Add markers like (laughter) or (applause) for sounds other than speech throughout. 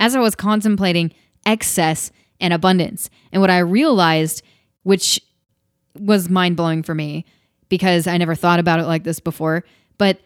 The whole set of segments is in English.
as I was contemplating excess and abundance. And what I realized, which was mind blowing for me because I never thought about it like this before, but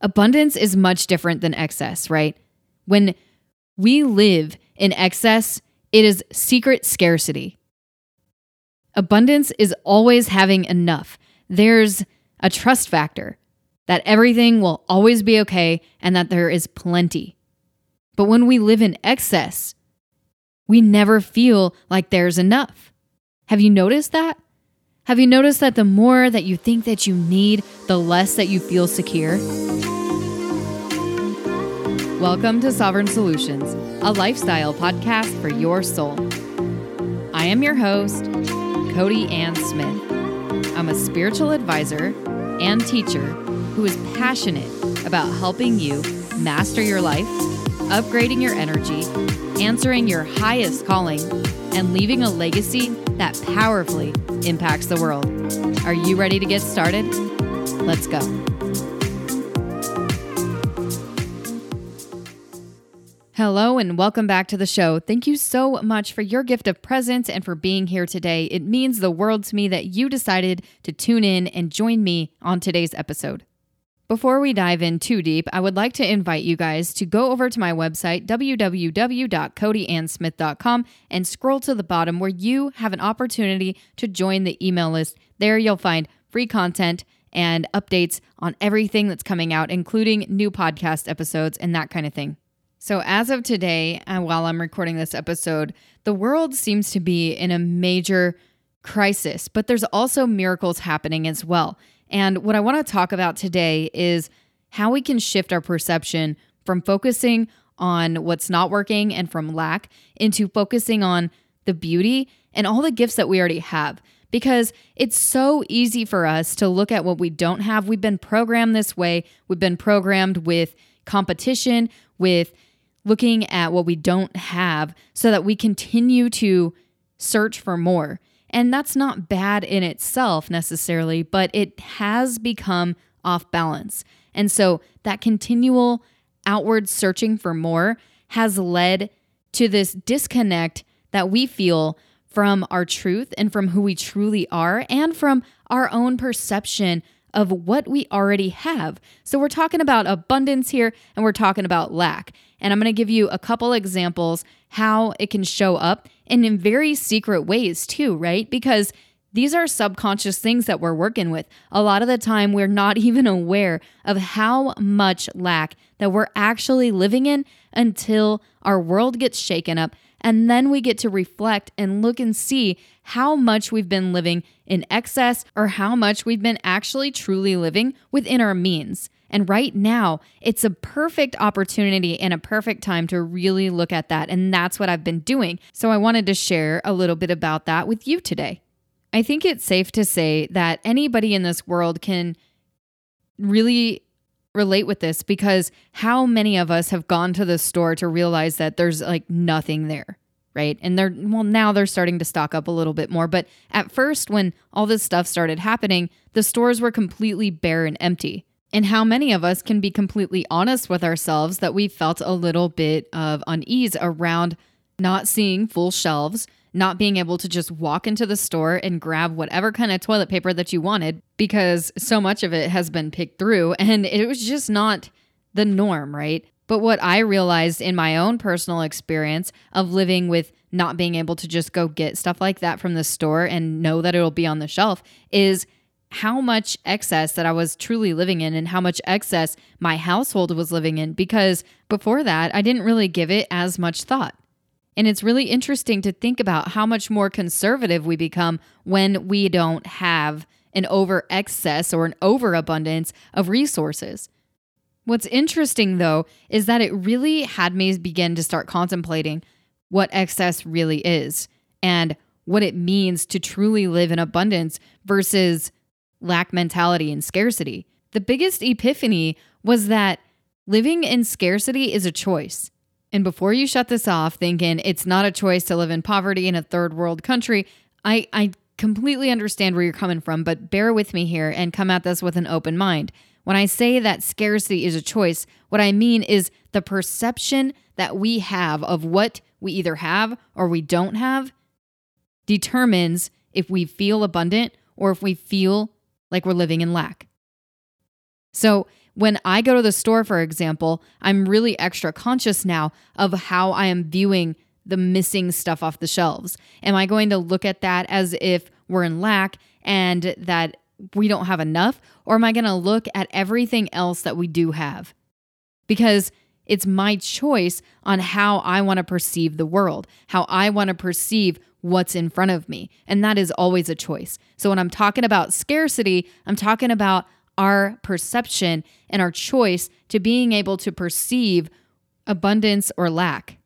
abundance is much different than excess, right? When we live in excess, it is secret scarcity. Abundance is always having enough. There's a trust factor that everything will always be okay and that there is plenty. But when we live in excess, we never feel like there's enough. Have you noticed that? Have you noticed that the more that you think that you need, the less that you feel secure? Welcome to Sovereign Solutions, a lifestyle podcast for your soul. I am your host, Cody Ann Smith. I'm a spiritual advisor and teacher who is passionate about helping you master your life, upgrading your energy, answering your highest calling, and leaving a legacy that powerfully impacts the world. Are you ready to get started? Let's go. Hello and welcome back to the show. Thank you so much for your gift of presence and for being here today. It means the world to me that you decided to tune in and join me on today's episode. Before we dive in too deep, I would like to invite you guys to go over to my website, www.codyansmith.com, and scroll to the bottom where you have an opportunity to join the email list. There you'll find free content and updates on everything that's coming out, including new podcast episodes and that kind of thing. So, as of today, uh, while I'm recording this episode, the world seems to be in a major crisis, but there's also miracles happening as well. And what I want to talk about today is how we can shift our perception from focusing on what's not working and from lack into focusing on the beauty and all the gifts that we already have. Because it's so easy for us to look at what we don't have. We've been programmed this way. We've been programmed with competition, with looking at what we don't have, so that we continue to search for more. And that's not bad in itself necessarily, but it has become off balance. And so that continual outward searching for more has led to this disconnect that we feel from our truth and from who we truly are and from our own perception of what we already have. So we're talking about abundance here and we're talking about lack. And I'm going to give you a couple examples how it can show up and in very secret ways too, right? Because these are subconscious things that we're working with. A lot of the time, we're not (laughs) even aware of how much lack that we're actually living in until our world gets shaken up. And then we get to reflect and look and see how much we've been living in excess or how much we've been actually truly living within our means. And right now, it's a perfect opportunity and a perfect time to really look at that. And that's what I've been doing. So I wanted to share a little bit about that with you today. I think it's safe to say that anybody in this world can really relate with this because how many of us have gone to the store to realize that there's like nothing there? right? And they're, well, now they're starting to stock up a little bit more. But at first, when all this stuff started happening, the stores were completely bare and empty. And how many of us can be completely honest with ourselves that we felt a little bit of unease around not seeing full shelves, not being able to just walk into the store and grab whatever kind of toilet paper that you wanted because so much of it has been picked through (laughs) and it was just not the norm, right? But what I realized in my own personal experience of living with not being able to just go get stuff like that from the store and know that it'll be on the shelf is how much excess that I was truly living in and how much excess my household was living in because before that, I didn't really give it as much thought. And it's really interesting to think about how much more conservative we become when we don't have an over excess or an overabundance of resources. What's interesting though is that it really had me begin to start contemplating what excess really is and what it means to truly live in abundance versus lack mentality and scarcity. The biggest epiphany was that living in scarcity is a choice. And before you shut this off thinking it's not a choice to live in poverty in a third world country, I, I completely understand where you're coming from, but bear with me here and come at this with an open mind. When I say that scarcity is a choice, what I mean is the perception that we have of what we either have or we don't have determines if we feel abundant or if we feel like we're living in lack. So, when I go to the store, for example, I'm really extra conscious now of how I am viewing the missing stuff off the shelves. Am I going to look at that as if we're in lack and that we don't have enough? Or am I going to look at everything else that we do have? Because it's my choice on how I want to perceive the world, how I want to perceive what's in front of me. And that is always a choice. So when I'm talking about scarcity, I'm talking about our perception and our choice to being able to perceive abundance or lack.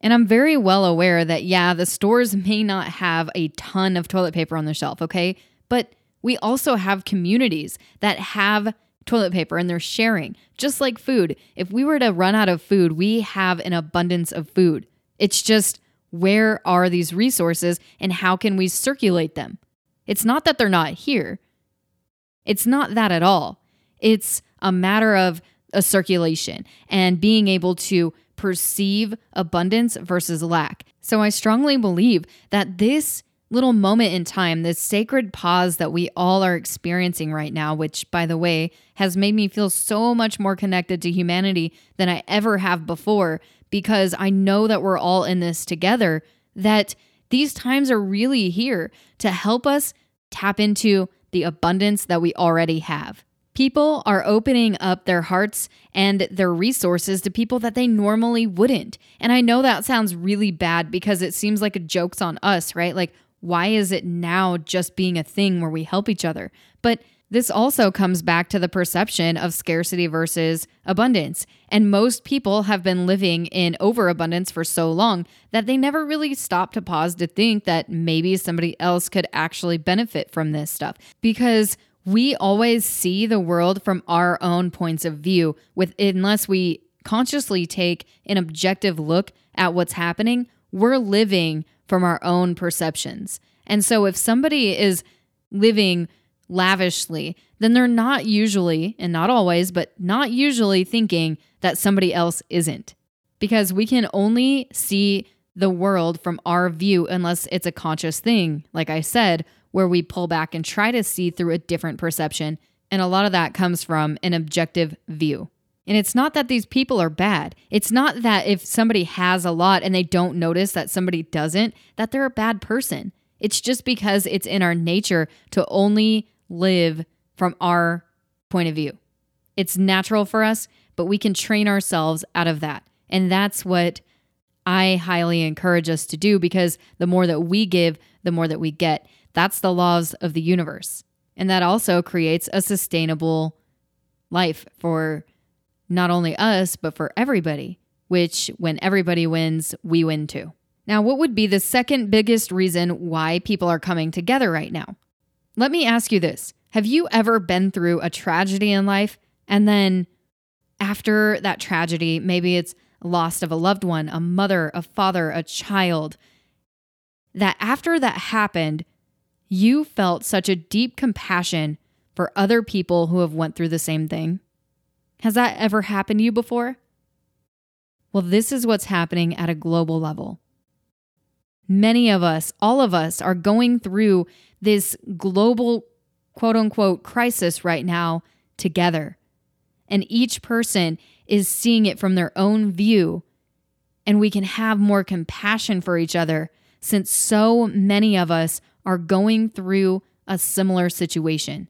And I'm very well aware that, yeah, the stores (laughs) may not have a ton of toilet paper on the shelf, okay? But we also have communities that have toilet paper and they're sharing, just like food. If we were to run out of food, we have an abundance of food. It's just where are these resources and how can we circulate them? It's not that they're not here. It's not that at all. It's a matter of a circulation and being able to perceive abundance versus lack. So I strongly believe that this little moment in time, this sacred pause that we all are experiencing right now, which, by the way, has made me feel so much more connected to humanity than I ever have before, because I know that we're all in this together, that these times are really here to help us tap into the abundance that we already have. People are opening up their hearts and their resources to people that they normally wouldn't. And I know that sounds really bad because it seems like a joke's on us, right? Like, why is it now just being a thing where we help each other? But this also comes back to the perception of scarcity versus abundance. And most people have been living in overabundance for so long that they never really stop to pause to think that maybe somebody else could actually benefit from this stuff. Because we always see the world from our own points of view with unless we consciously take an objective look at what's happening, we're living from our own perceptions. And so if somebody is living lavishly, then they're not usually, and not always, but not usually thinking that somebody else isn't. Because we can only see the world from our view unless it's a conscious thing, like I said, where we pull back and try to see through a different perception. And a lot of that comes from an objective view. And it's not that these people are bad. It's not that if somebody has a lot and they don't notice that somebody doesn't, that they're a bad person. It's just because it's in our nature to only live from our point of view. It's natural for us, but we can train ourselves out of that. And that's what I highly encourage us to do because the more that we give, the more that we get. That's the laws of the universe. And that also creates a sustainable life for not only us, but for everybody, which when everybody wins, we win too. Now, what would be the second biggest reason why people are coming together right now? Let me ask you this Have you ever been through a tragedy in life and then after that tragedy, maybe it's loss of a loved one, a mother, a father, a child, that after that happened, you felt such a deep compassion for other people who have went through the same thing? Has that ever happened to you before? Well, this is what's happening at a global level. Many of us, all of us, are going through this global quote unquote crisis right now together. And each person is seeing it from their own view. And we can have more compassion for each other since so many of us are going through a similar situation.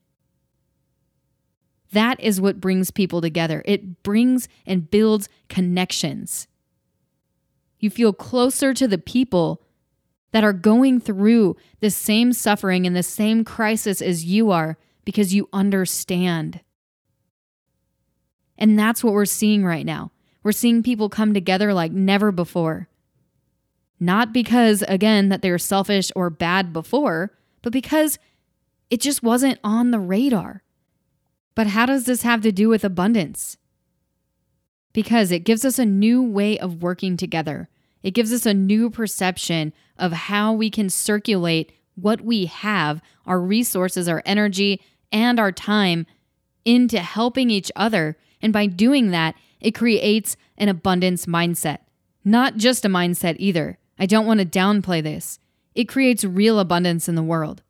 That is what brings people together. It brings and builds connections. You feel closer to the people that are going through the same suffering and the same crisis as you are because you understand. And that's what we're seeing right now. We're seeing people come together like never before. Not because, again, that they're selfish or bad before, but because it just wasn't on the radar. But how does this have to do with abundance? Because it gives us a new way of working together. It gives us a new perception of how we can circulate what we have, our resources, our energy, and our time into helping each other. And by doing that, it creates an abundance mindset. Not just a mindset either. I don't want to downplay this. It creates real abundance in the world.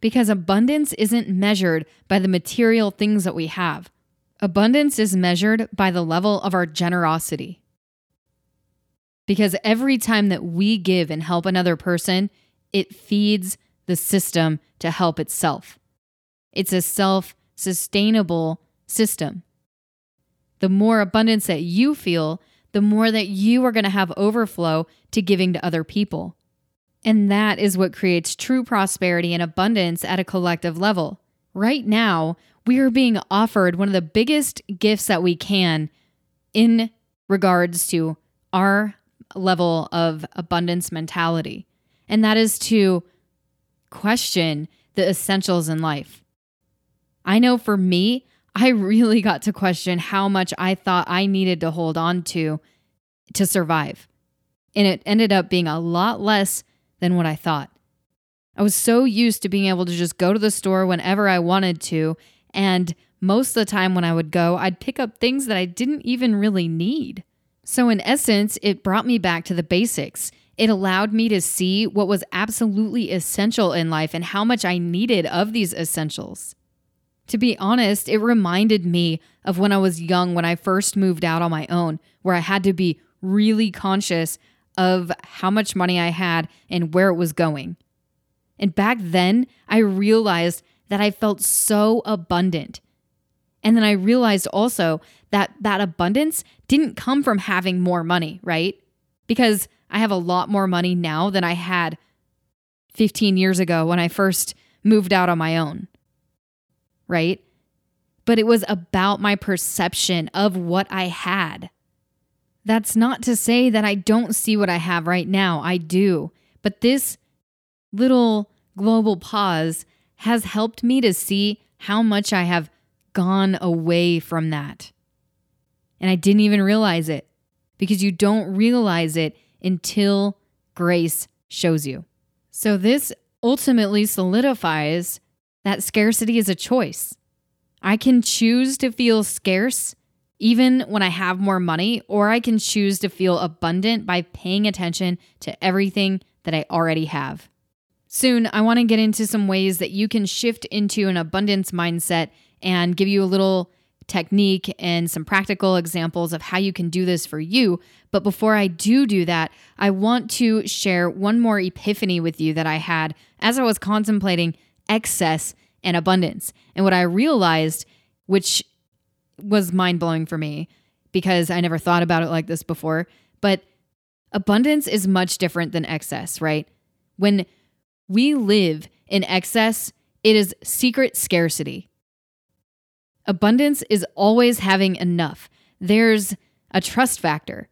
Because abundance isn't measured by the material things that we have. Abundance is measured by the level of our generosity. Because every time that we give and help another person, it feeds the system to help itself. It's a self sustainable system. The more abundance that you feel, the more that you are going to have overflow to giving to other people. And that is what creates true prosperity and abundance at a collective level. Right now, we are being offered one of the biggest gifts that we can in regards to our level of abundance mentality, and that is to question the essentials in life. I know for me, I really got to question how much I thought I needed to hold on to to survive. And it ended up being a lot less than what I thought. I was so used to being able to just go to the store whenever I wanted to. And most of the time when I would go, I'd pick up things that I didn't even really need. So, in essence, it brought me back to the basics. It allowed me to see what was absolutely essential in life and how much I needed of these essentials. To be honest, it reminded me of when I was young, when I first moved out on my own, where I had to be really conscious of how much money I had and where it was going. And back then, I realized that I felt so abundant. And then I realized also that that abundance didn't come from having more money, right? Because I have a lot more money now than I had 15 years ago when I first moved out on my own, right? But it was about my perception of what I had. That's not to say that I don't see what I have right now. I do. But this little global pause has helped me to see how much I have gone away from that. And I didn't even realize it because you don't realize it until grace shows you. So, this ultimately solidifies that scarcity is a choice. I can choose to feel scarce even when I have more money, or I can choose to feel abundant by paying attention to everything that I already have. Soon, I want to get into some ways that you can shift into an abundance mindset and give you a little technique and some practical examples of how you can do this for you. But before I do do that, I want to share one more epiphany with you that I had as I was contemplating excess and abundance. And what I realized, which was mind blowing for me because I never thought about it like this before. But abundance is much different than excess, right? When we live in excess, it is secret scarcity. Abundance is always having enough. There's a trust factor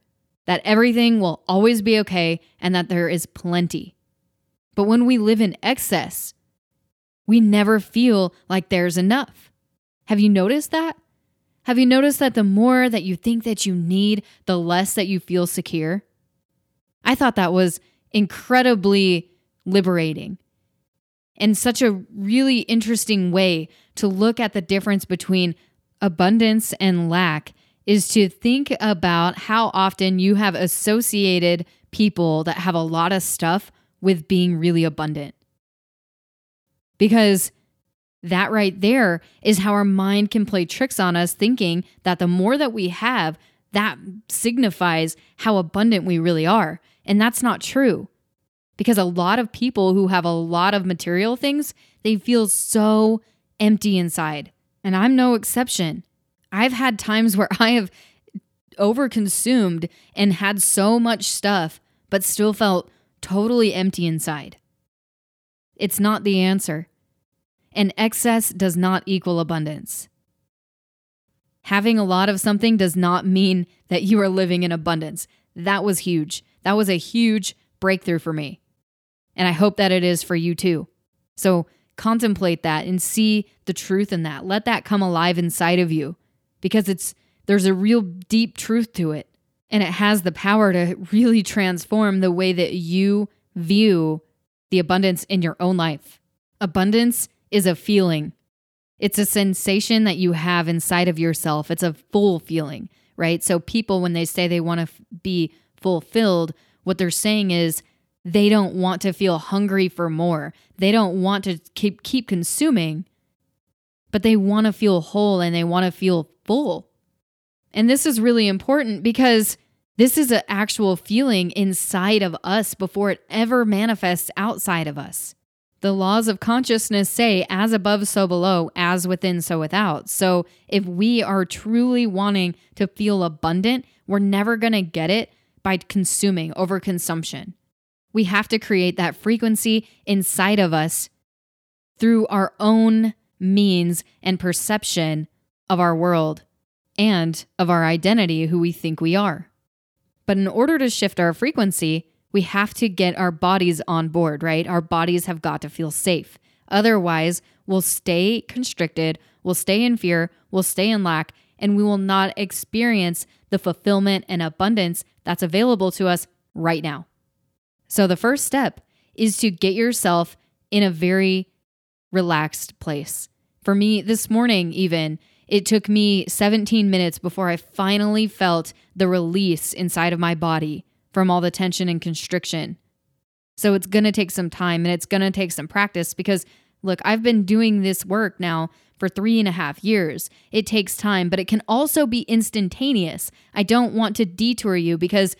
that everything will always be okay and that there is plenty. But when we live in excess, we never feel like there's enough. Have you noticed that? Have you noticed that the more that you think that you need, the less that you feel secure? I thought that was incredibly liberating and such a really interesting way to look at the difference between abundance and lack is to think about how often you have associated people that have a lot of stuff with being really abundant. Because that right there is how our mind can play tricks on us, thinking that the more that we have, that signifies how abundant we really are. And that's not true. Because a lot of people who have a lot of material things, they feel so empty inside. And I'm no exception. I've had times where (laughs) I have overconsumed and had so much stuff, but still felt totally empty inside. It's not the answer and excess does not equal abundance. Having a lot of something does not mean that you are living in abundance. That was huge. That was a huge breakthrough for me. And I hope that it is for you too. So contemplate that and see the truth in that. Let that come alive inside of you because it's there's a real deep truth to it and it has the power to really transform the way that you view the abundance in your own life. Abundance is a feeling. It's a sensation that you have inside of yourself. It's a full feeling right? So people, when they say they want to f- be fulfilled, what they're saying is they don't want to feel hungry for more. They don't want to keep keep consuming, but they want to feel whole and they want to feel full. And this is really important because this is an actual feeling inside of us before it ever manifests outside of us. The laws of consciousness say, as above, so below, as within, so without. So if we are truly wanting to feel abundant, we're never going to get it by consuming, overconsumption. We have to create that frequency inside of us through our own means and perception of our world and of our identity, who we think we are. But in order to shift our frequency, we have to get our bodies on board, right? Our bodies have got to feel safe. Otherwise, we'll stay constricted, we'll stay in fear, we'll stay in lack, and we will not experience the fulfillment and abundance that's available to us right now. So, the first step is to get yourself in a very relaxed place. For me, this morning, even, it took me 17 minutes before I finally felt the release inside of my body from all the tension and constriction. So it's going to take some time and it's going to take some practice because, look, I've been doing this work now for three and a half years. It takes time, but it can also be instantaneous. I don't want to detour you because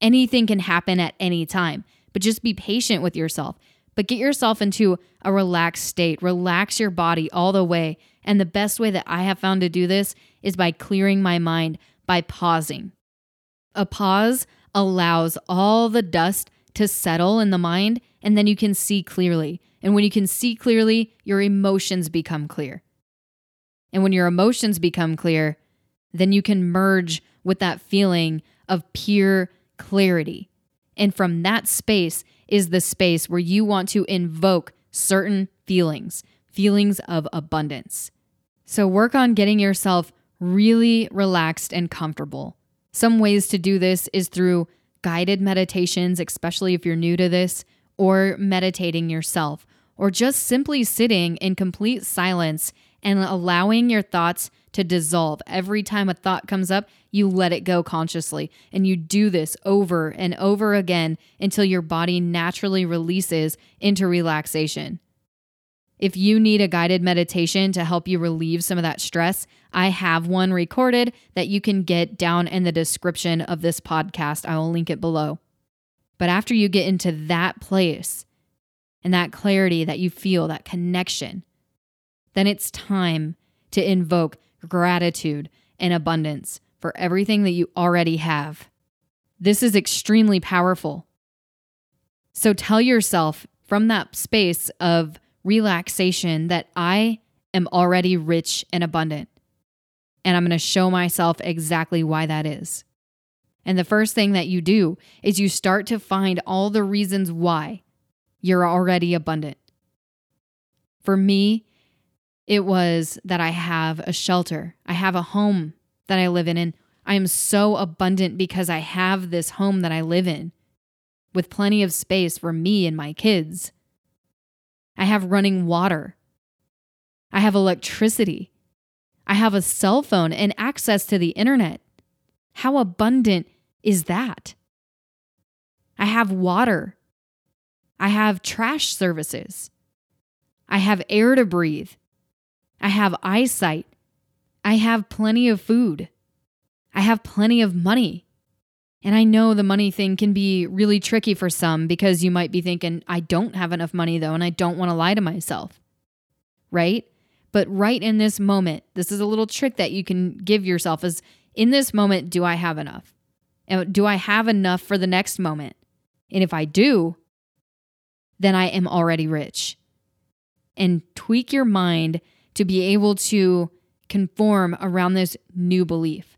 anything can happen at any time, but just be patient with yourself. But get yourself into a relaxed state, relax your body all the way and the best way that I have found to do this is by clearing my mind, by pausing. A pause allows all the dust to settle in the mind, and then you can see clearly. And when you can see clearly, your emotions become clear. And when your emotions become clear, then you can merge with that feeling of pure clarity. And from that space is the space where you want to invoke certain feelings, feelings of abundance. So work on getting yourself really relaxed and comfortable. Some ways to do this is through guided meditations, especially if you're new to this, or meditating yourself, or just simply sitting in complete silence and allowing your thoughts to dissolve. Every time a thought comes up, you let it go consciously. And you do this over and over again until your body naturally releases into relaxation. If you need a guided meditation to help you relieve some of that stress, I have one recorded that you can get down in the description of this podcast. I will link it below. But after you get into that place and that clarity that you feel, that connection, then it's time to invoke gratitude and abundance for everything that you already have. This is extremely powerful. So tell yourself from that space of relaxation that I am already rich and abundant. And I'm going to show myself exactly why that is. And the first thing that you do is you start to find all the reasons why you're already abundant. For me, it was that I have a shelter, I have a home that I live in, and I am so abundant because I have this home that I live in with plenty of space for me and my kids. I have running water. I have electricity. I have a cell phone and access to the internet. How abundant is that? I have water. I have trash services. I have air to breathe. I have eyesight. I have plenty of food. I have plenty of money. And I know the money thing can be really tricky for some because you might be thinking, I don't have enough money though, and I don't want to lie to myself. Right? But right in this moment, this is a little trick that you can give yourself is in this moment, do I have enough? And do I have enough for the next moment? And if I do, then I am already rich. And tweak your mind to be able to conform around this new belief.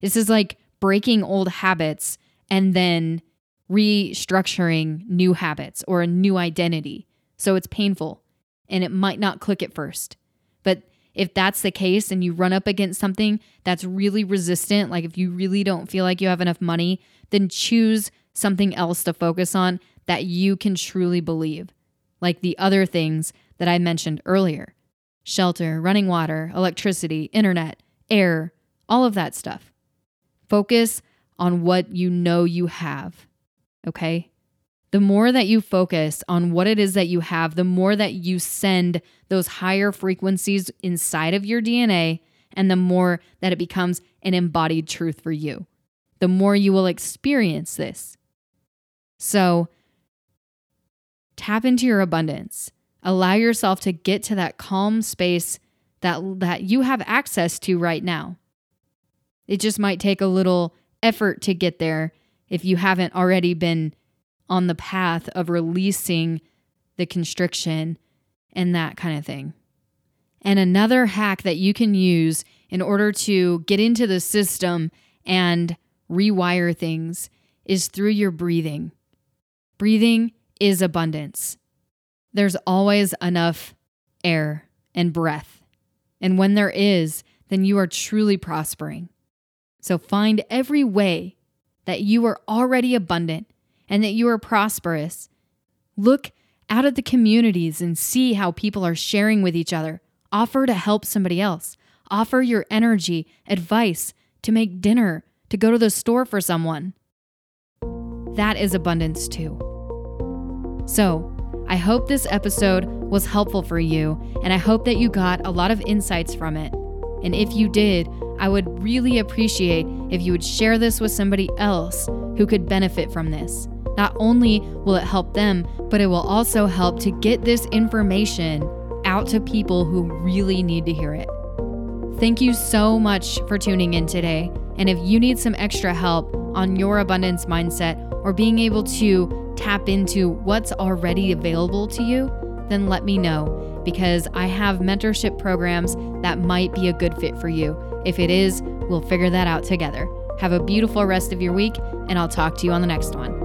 This is like breaking old habits and then restructuring new habits or a new identity. So it's painful and it might not click at first. But if that's the case and you run up against something that's really resistant, like if you really don't feel like you have enough money, then choose something else to focus on that you can truly believe, like the other things that I mentioned earlier shelter, running water, electricity, internet, air, all of that stuff. Focus on what you know you have. Okay? The more that you focus on what it is that you have, the more that you send those higher frequencies inside of your DNA, and the more that it becomes an embodied truth for you, the more you will experience this. So, tap into your abundance. Allow yourself to get to that calm space that, that you have access to right now. It just might take a little effort to get there if you haven't already been on the path of releasing the constriction and that kind of thing. And another hack that you can use in order to get into the system and rewire things is through your breathing. Breathing is abundance. There's always enough air and breath. And when there is, then you are truly prospering. So find every way that you are already abundant and that you are prosperous. Look out at the communities and see how people are sharing with each other. Offer to help somebody else. Offer your energy, advice to make dinner, to go to the store for someone. That is abundance too. So, I hope this episode was helpful for you, and I hope that you got a lot of insights from it. And if you did, I would really appreciate if you would share this with somebody else who could benefit from this. Not only will it help them, but it will also help to get this information out to people who really need to hear it. Thank you so much for tuning in today. And if you need some extra help on your abundance mindset or being able to tap into what's already available to you, then let me know because I have mentorship programs that might be a good fit for you. If it is, we'll figure that out together. Have a beautiful rest of your week, and I'll talk to you on the next one.